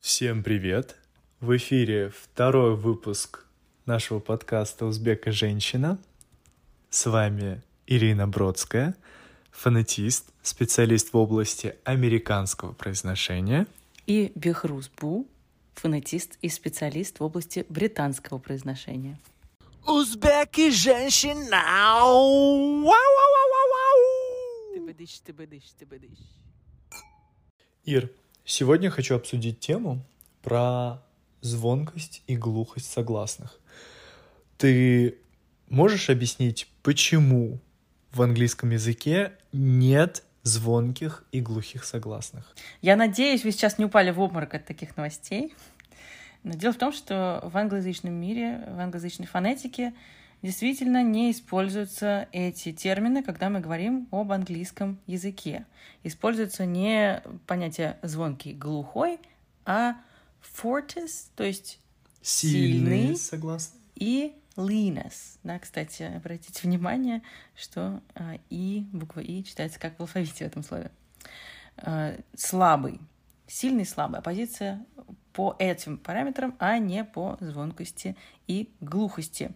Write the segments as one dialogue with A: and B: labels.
A: Всем привет! В эфире второй выпуск нашего подкаста «Узбека женщина». С вами Ирина Бродская, фонетист, специалист в области американского произношения.
B: И Бехрус Бу, фонетист и специалист в области британского произношения.
A: Узбеки женщина!
B: Ты быдыш, ты быдыш, ты быдыш.
A: Ир, сегодня хочу обсудить тему про звонкость и глухость согласных. Ты можешь объяснить, почему в английском языке нет звонких и глухих согласных?
B: Я надеюсь, вы сейчас не упали в обморок от таких новостей. Но дело в том, что в англоязычном мире, в англоязычной фонетике действительно не используются эти термины, когда мы говорим об английском языке. Используется не понятие звонкий, глухой, а fortis, то есть
A: Сильные
B: сильный,
A: согласные.
B: и leanness. Да, кстати, обратите внимание, что а, и, буква и читается как в алфавите в этом слове. А, слабый. Сильный, слабый. Оппозиция по этим параметрам, а не по звонкости и глухости.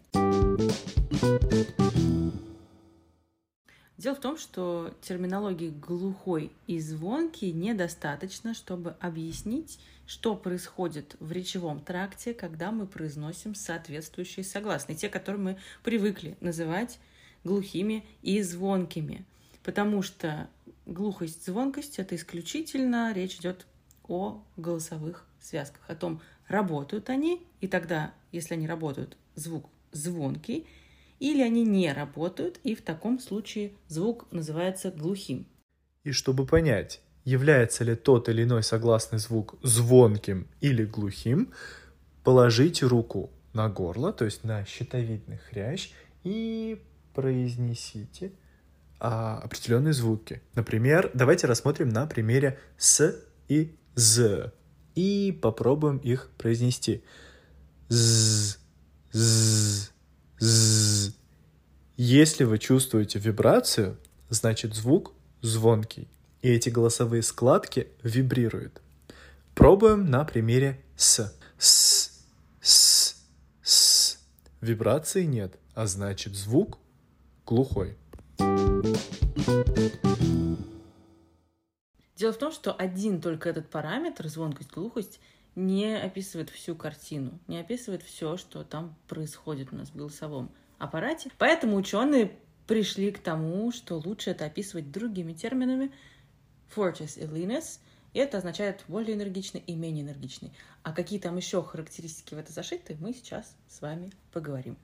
B: Дело в том, что терминологии глухой и звонкий недостаточно, чтобы объяснить, что происходит в речевом тракте, когда мы произносим соответствующие согласные, те, которые мы привыкли называть глухими и звонкими. Потому что глухость, звонкость — это исключительно речь идет о голосовых связках, о том, работают они, и тогда, если они работают, звук звонкий, или они не работают, и в таком случае звук называется глухим.
A: И чтобы понять, является ли тот или иной согласный звук звонким или глухим, положите руку на горло, то есть на щитовидный хрящ, и произнесите а, определенные звуки. Например, давайте рассмотрим на примере с и з и попробуем их произнести. З. Если вы чувствуете вибрацию, значит звук звонкий, и эти голосовые складки вибрируют. Пробуем на примере с. С, с, с. Вибрации нет, а значит звук глухой.
B: Дело в том, что один только этот параметр, звонкость, глухость, не описывает всю картину, не описывает все, что там происходит у нас в голосовом аппарате. Поэтому ученые пришли к тому, что лучше это описывать другими терминами fortis и leanness, и это означает более энергичный и менее энергичный. А какие там еще характеристики в это зашиты, мы сейчас с вами поговорим.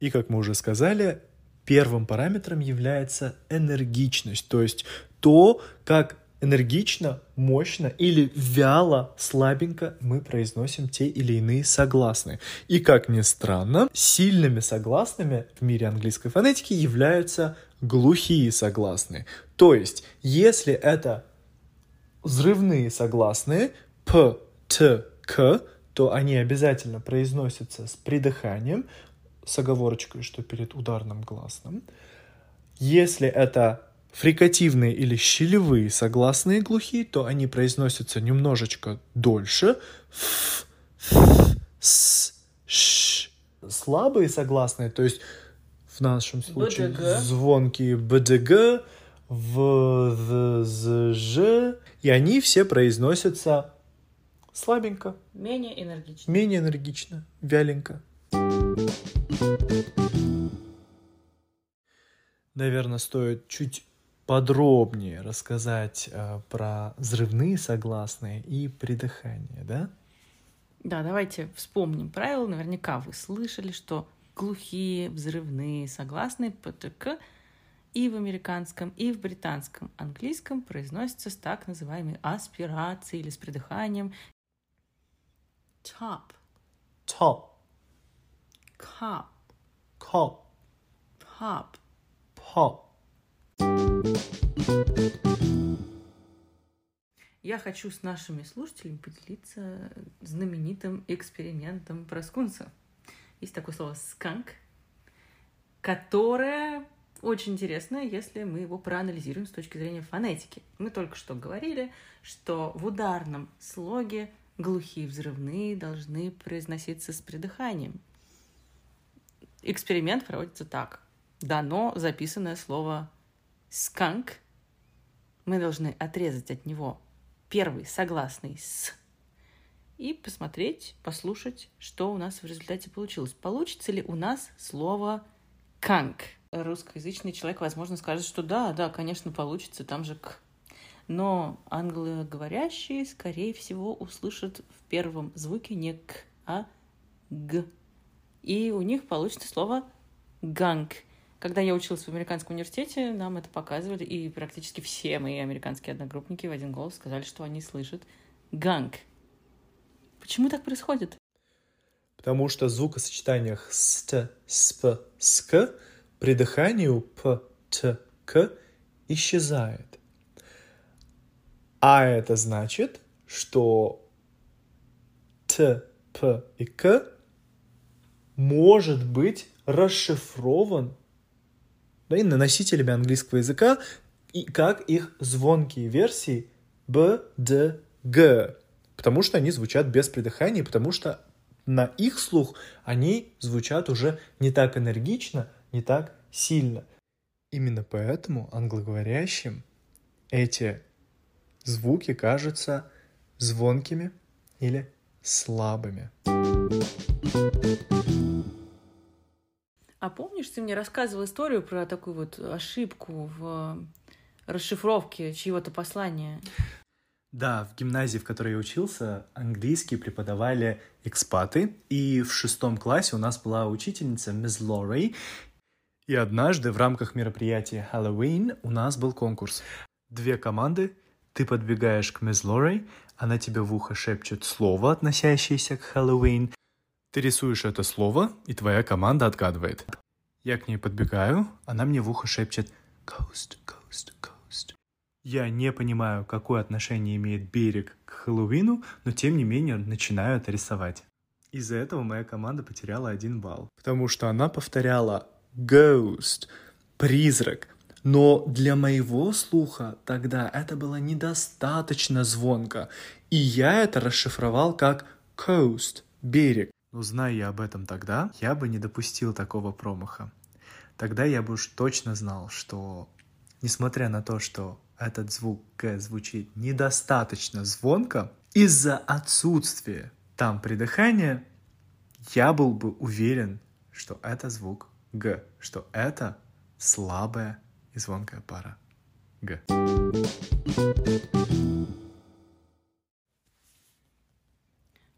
A: И, как мы уже сказали, первым параметром является энергичность, то есть то, как энергично, мощно или вяло, слабенько мы произносим те или иные согласные. И, как ни странно, сильными согласными в мире английской фонетики являются глухие согласные. То есть, если это взрывные согласные п, т, к, то они обязательно произносятся с придыханием, с оговорочкой, что перед ударным гласным. Если это фрикативные или щелевые согласные глухие, то они произносятся немножечко дольше. Ф, ф, с, ш. Слабые согласные, то есть в нашем случае
B: БДГ.
A: звонкие БДГ, В, З, Ж, и они все произносятся слабенько,
B: Менее энергично.
A: менее энергично, вяленько. Наверное, стоит чуть подробнее рассказать э, про взрывные согласные и придыхание, да?
B: Да, давайте вспомним правила. Наверняка вы слышали, что глухие, взрывные, согласные ПТК и в американском, и в британском английском произносятся с так называемой аспирацией или с придыханием. Top,
A: Top,
B: cop,
A: cop,
B: pop.
A: pop.
B: Я хочу с нашими слушателями поделиться знаменитым экспериментом Проскунца. Есть такое слово «сканк», которое очень интересно, если мы его проанализируем с точки зрения фонетики. Мы только что говорили, что в ударном слоге глухие взрывные должны произноситься с придыханием. Эксперимент проводится так. Дано записанное слово «сканк». Мы должны отрезать от него первый согласный «с» и посмотреть, послушать, что у нас в результате получилось. Получится ли у нас слово «канк»? Русскоязычный человек, возможно, скажет, что да, да, конечно, получится, там же «к». Но англоговорящие, скорее всего, услышат в первом звуке не «к», а «г». И у них получится слово «ганг». Когда я училась в американском университете, нам это показывали, и практически все мои американские одногруппники в один голос сказали, что они слышат «ганг». Почему так происходит?
A: Потому что в звукосочетаниях ст, сп, ск при дыхании п, т, к исчезает. А это значит, что т, п и к может быть расшифрован да, и носителями английского языка, и как их звонкие версии б, д, г потому что они звучат без придыхания, потому что на их слух они звучат уже не так энергично, не так сильно. Именно поэтому англоговорящим эти звуки кажутся звонкими или слабыми.
B: А помнишь, ты мне рассказывал историю про такую вот ошибку в расшифровке чьего-то послания?
A: Да, в гимназии, в которой я учился, английский преподавали экспаты, и в шестом классе у нас была учительница мисс Лори, и однажды в рамках мероприятия Хэллоуин у нас был конкурс. Две команды, ты подбегаешь к мисс Лори, она тебе в ухо шепчет слово, относящееся к Хэллоуин, ты рисуешь это слово, и твоя команда отгадывает. Я к ней подбегаю, она мне в ухо шепчет «Ghost, ghost, ghost». Я не понимаю, какое отношение имеет берег к Хэллоуину, но тем не менее начинаю это рисовать. Из-за этого моя команда потеряла один балл. Потому что она повторяла ghost, призрак. Но для моего слуха тогда это было недостаточно звонко. И я это расшифровал как coast, берег. Но зная я об этом тогда, я бы не допустил такого промаха. Тогда я бы уж точно знал, что несмотря на то, что этот звук Г звучит недостаточно звонко, из-за отсутствия там придыхания, я был бы уверен, что это звук Г, что это слабая и звонкая пара Г.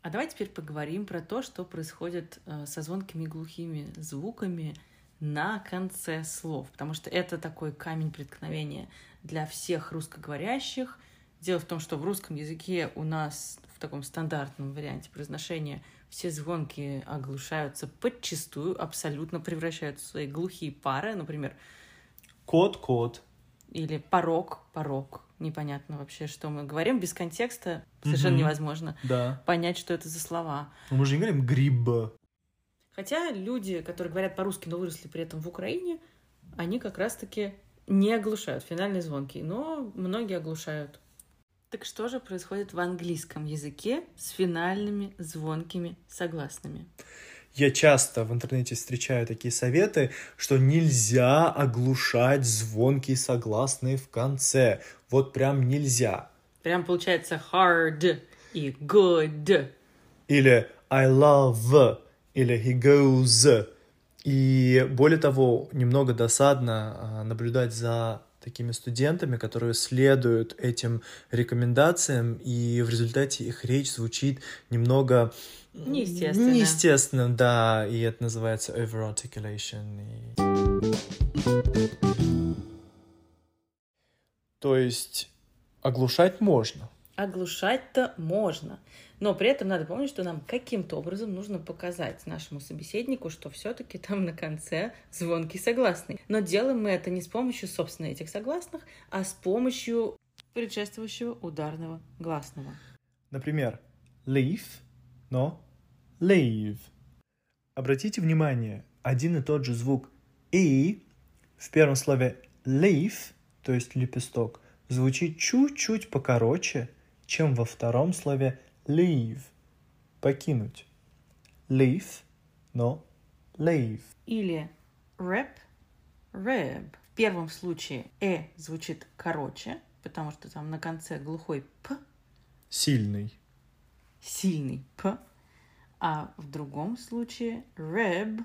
B: А давай теперь поговорим про то, что происходит э, со звонкими глухими звуками на конце слов, потому что это такой камень преткновения для всех русскоговорящих. Дело в том, что в русском языке у нас в таком стандартном варианте произношения все звонки оглушаются подчастую, абсолютно превращаются в свои глухие пары, например.
A: Кот-кот.
B: Или порог, порог. Непонятно вообще, что мы говорим. Без контекста совершенно угу. невозможно
A: да.
B: понять, что это за слова.
A: Но мы же не говорим грибба.
B: Хотя люди, которые говорят по-русски, но выросли при этом в Украине, они как раз-таки не оглушают финальные звонки, но многие оглушают. Так что же происходит в английском языке с финальными звонкими согласными?
A: Я часто в интернете встречаю такие советы, что нельзя оглушать звонкие согласные в конце. Вот прям нельзя.
B: Прям получается hard и good.
A: Или I love или he goes. И более того, немного досадно а, наблюдать за такими студентами, которые следуют этим рекомендациям, и в результате их речь звучит немного
B: неестественно.
A: Неестественно, да, и это называется over-articulation. И... То есть оглушать можно.
B: Оглушать-то можно. Но при этом надо помнить, что нам каким-то образом нужно показать нашему собеседнику, что все-таки там на конце звонкий согласный. Но делаем мы это не с помощью, собственно, этих согласных, а с помощью предшествующего ударного гласного.
A: Например, leave, но leave. Обратите внимание, один и тот же звук и в первом слове leaf, то есть лепесток, звучит чуть-чуть покороче, чем во втором слове leave, покинуть. Leave, но leave.
B: Или rep, reb. В первом случае «э» звучит короче, потому что там на конце глухой «п»,
A: Сильный.
B: сильный «п», а в другом случае «reb»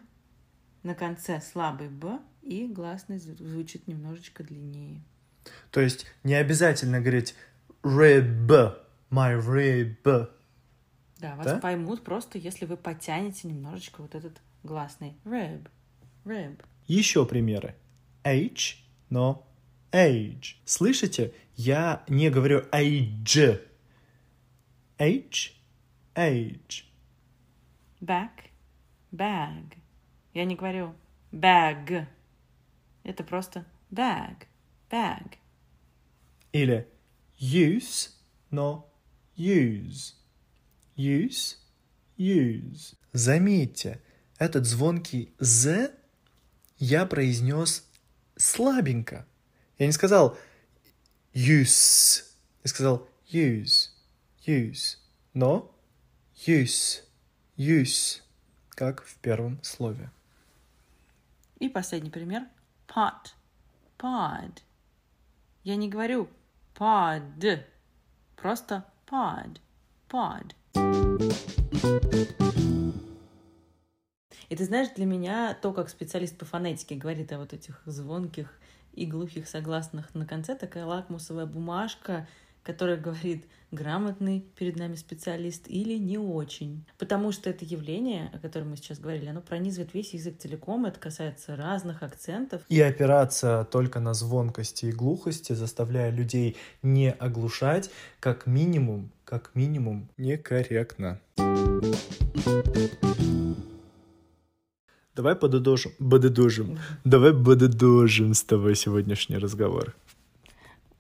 B: на конце слабый «б» и гласный зв- звучит немножечко длиннее.
A: То есть не обязательно говорить rib, my rib.
B: Да, вас
A: Да?
B: поймут просто, если вы потянете немножечко вот этот гласный «reb», «reb».
A: Еще примеры. H, но age. Слышите? Я не говорю age. H, age.
B: Back, bag. Я не говорю bag. Это просто bag, bag.
A: Или use, но use. Use, use. Заметьте, этот звонкий «з» я произнес слабенько. Я не сказал use, я сказал use, use. Но use, use, как в первом слове.
B: И последний пример. Pot, pod. Я не говорю pod, просто pod, pod. И ты знаешь, для меня то, как специалист по фонетике говорит о вот этих звонких и глухих согласных на конце, такая лакмусовая бумажка, которая говорит, грамотный перед нами специалист или не очень. Потому что это явление, о котором мы сейчас говорили, оно пронизывает весь язык целиком, это касается разных акцентов.
A: И опираться только на звонкости и глухости, заставляя людей не оглушать, как минимум, как минимум, некорректно. Давай подытожим, подытожим, давай подытожим с тобой сегодняшний разговор.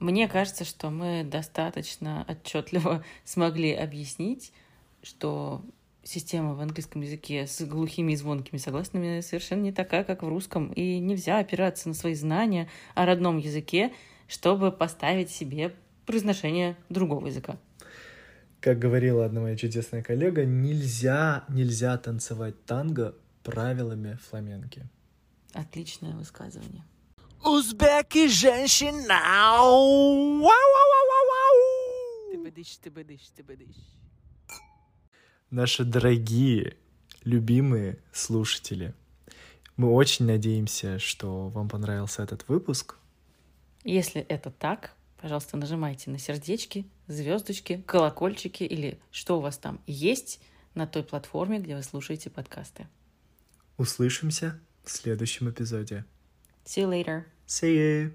B: Мне кажется, что мы достаточно отчетливо смогли объяснить, что система в английском языке с глухими и звонкими согласными совершенно не такая, как в русском, и нельзя опираться на свои знания о родном языке, чтобы поставить себе произношение другого языка.
A: Как говорила одна моя чудесная коллега, нельзя, нельзя танцевать танго правилами фламенки.
B: Отличное высказывание.
A: Узбеки женщина!
B: Ты быдыш, ты быдыш, ты быдыш.
A: Наши дорогие, любимые слушатели, мы очень надеемся, что вам понравился этот выпуск.
B: Если это так, пожалуйста, нажимайте на сердечки, звездочки, колокольчики или что у вас там есть на той платформе, где вы слушаете подкасты.
A: Услышимся в следующем эпизоде.
B: See you later.
A: See you!